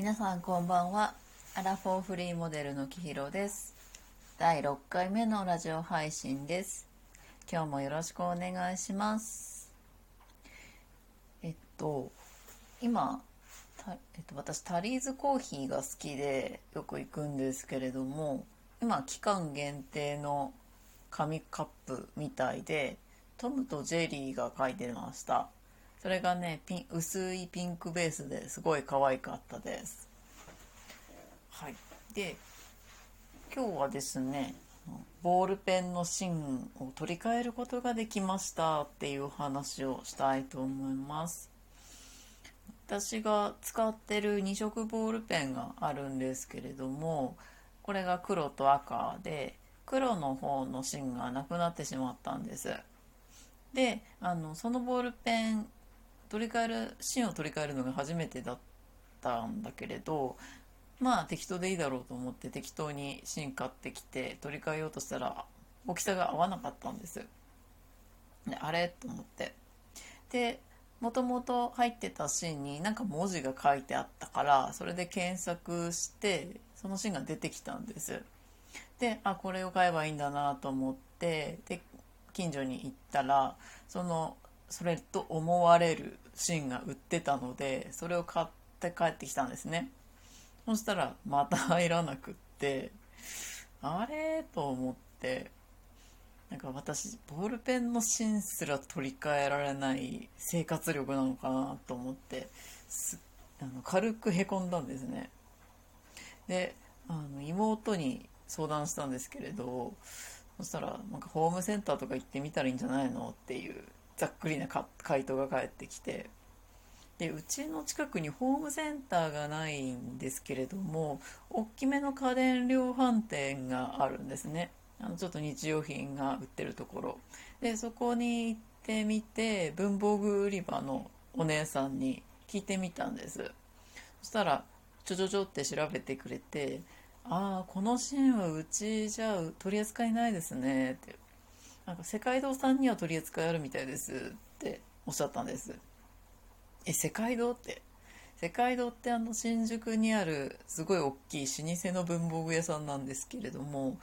皆さんこんばんは。アラフォーフリーモデルのきひろです。第6回目のラジオ配信です。今日もよろしくお願いします。えっと今えっと、私タリーズコーヒーが好きでよく行くんですけれども今期間限定の紙カップみたいでトムとジェリーが書いてました。それがねピン薄いピンクベースですごい可愛かったです。はい。で今日はですねボールペンの芯を取り替えることができましたっていう話をしたいと思います。私が使ってる2色ボールペンがあるんですけれどもこれが黒と赤で黒の方の芯がなくなってしまったんです。であのそのボールペン取り替える芯を取り替えるのが初めてだったんだけれどまあ適当でいいだろうと思って適当に芯買ってきて取り替えようとしたら大きさが合わなかったんです。であれ？と思って。でもともと入ってた芯になんか文字が書いてあったからそれで検索してその芯が出てきたんです。であこれを買えばいいんだなと思ってで近所に行ったらそのそれと思われる芯が売ってたのでそれを買って帰ってきたんですね。そしたらまた入らなくってあれ？と思ってなんか私ボールペンの芯すら取り替えられない生活力なのかなと思ってあの軽くへこんだんですね。であの妹に相談したんですけれどそしたらなんかホームセンターとか行ってみたらいいんじゃないの？っていうざっくりな回答が返ってきてでうちの近くにホームセンターがないんですけれども大きめの家電量販店があるんですね。あのちょっと日用品が売ってるところ。でそこに行ってみて文房具売り場のお姉さんに聞いてみたんです。そしたらちょちょちょって調べてくれて「ああこの芯はうちじゃ取り扱いないですね」ってなんか世界堂さんには取り扱いあるみたいですっておっしゃったんです。え世界堂って？世界堂ってあの新宿にあるすごい大きい老舗の文房具屋さんなんですけれども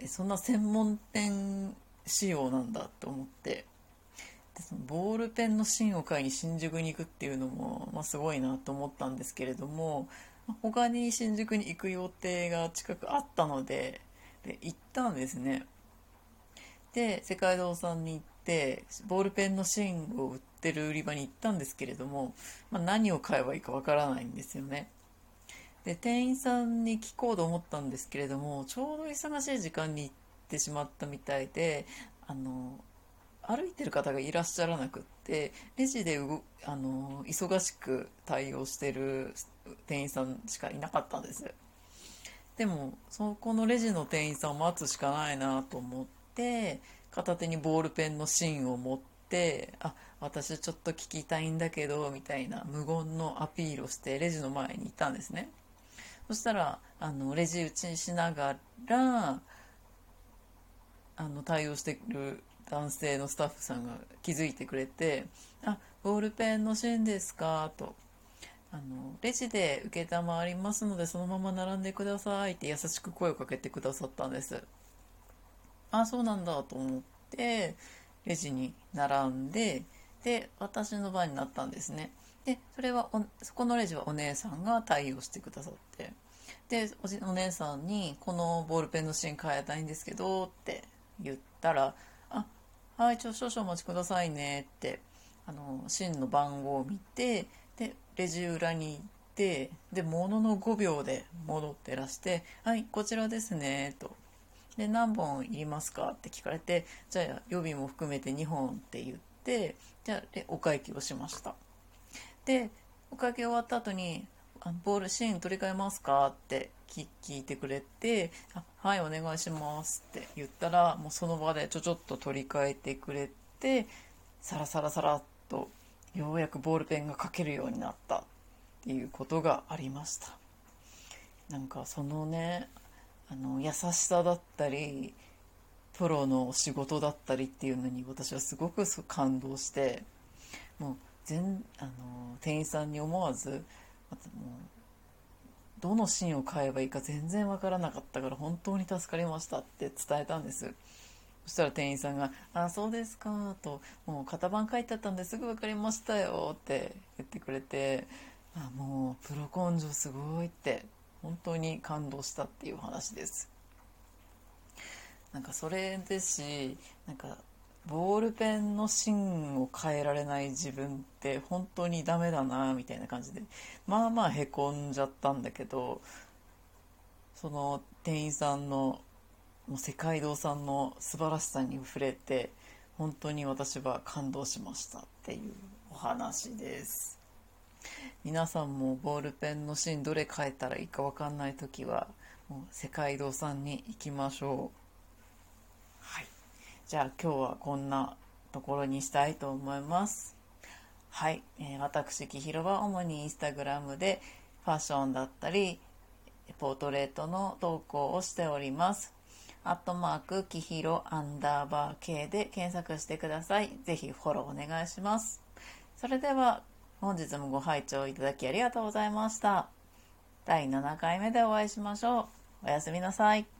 えそんな専門店仕様なんだと思って。でそのボールペンの芯を買いに新宿に行くっていうのも、まあ、すごいなと思ったんですけれども他に新宿に行く予定が近くあったのでで行ったんですね。で世界堂さんに行ってボールペンの芯を売ってる売り場に行ったんですけれども、まあ、何を買えばいいかわからないんですよね。で店員さんに聞こうと思ったんですけれどもちょうど忙しい時間に行ってしまったみたいであの歩いてる方がいらっしゃらなくってレジであの忙しく対応してる店員さんしかいなかったんです。でもそこのレジの店員さんを待つしかないなと思って片手にボールペンの芯を持って「あ私ちょっと聞きたいんだけど」みたいな無言のアピールをしてレジの前に行ったんですね。そしたらあのレジ打ちにしながらあの対応してる男性のスタッフさんが気づいてくれて「あボールペンの芯ですか?」と。あの「レジで承りますのでそのまま並んでください」って優しく声をかけてくださったんです。あそうなんだと思ってレジに並んでで私の番になったんですね。でそれはそこのレジはお姉さんが対応してくださってでお姉さんに「このボールペンの芯変えたいんですけど」って言ったら「あはいちょ少々お待ちくださいね」ってあの芯の番号を見てでレジ裏に行ってでものの5秒で戻ってらして「はいこちらですね」と。で何本いりますか？って聞かれてじゃあ予備も含めて2本って言ってじゃあお会計をしましたでお会計終わった後にボールシーン取り替えますか？って聞いてくれてあはいお願いしますって言ったらもうその場でちょちょっと取り替えてくれてサラサラサラっとようやくボールペンが書けるようになったっていうことがありました。なんかそのねあの優しさだったりプロの仕事だったりっていうのに私はすごく感動してもう全あの店員さんに思わずどのシーンを変えばいいか全然わからなかったから本当に助かりましたって伝えたんです。そしたら店員さんが「あそうですか」と「もう型番書いてあったんですぐ分かりましたよ」って言ってくれてあもうプロ根性すごいって本当に感動したっていう話です。なんかそれですしなんかボールペンの芯を変えられない自分って本当にダメだなみたいな感じでまあまあへこんじゃったんだけどその店員さんのもう世界堂さんの素晴らしさに触れて本当に私は感動しましたっていうお話です。皆さんもボールペンの芯どれ変えたらいいか分かんない時はもう世界堂さんに行きましょう。はい。じゃあ今日はこんなところにしたいと思います。はい、えー、私きひろは主にインスタグラムでファッションだったりポートレートの投稿をしております。アットマーク、きひろ、アンダーバー K で検索してください。ぜひフォローお願いします。それでは、本日もご拝聴いただきありがとうございました。第7回目でお会いしましょう。おやすみなさい。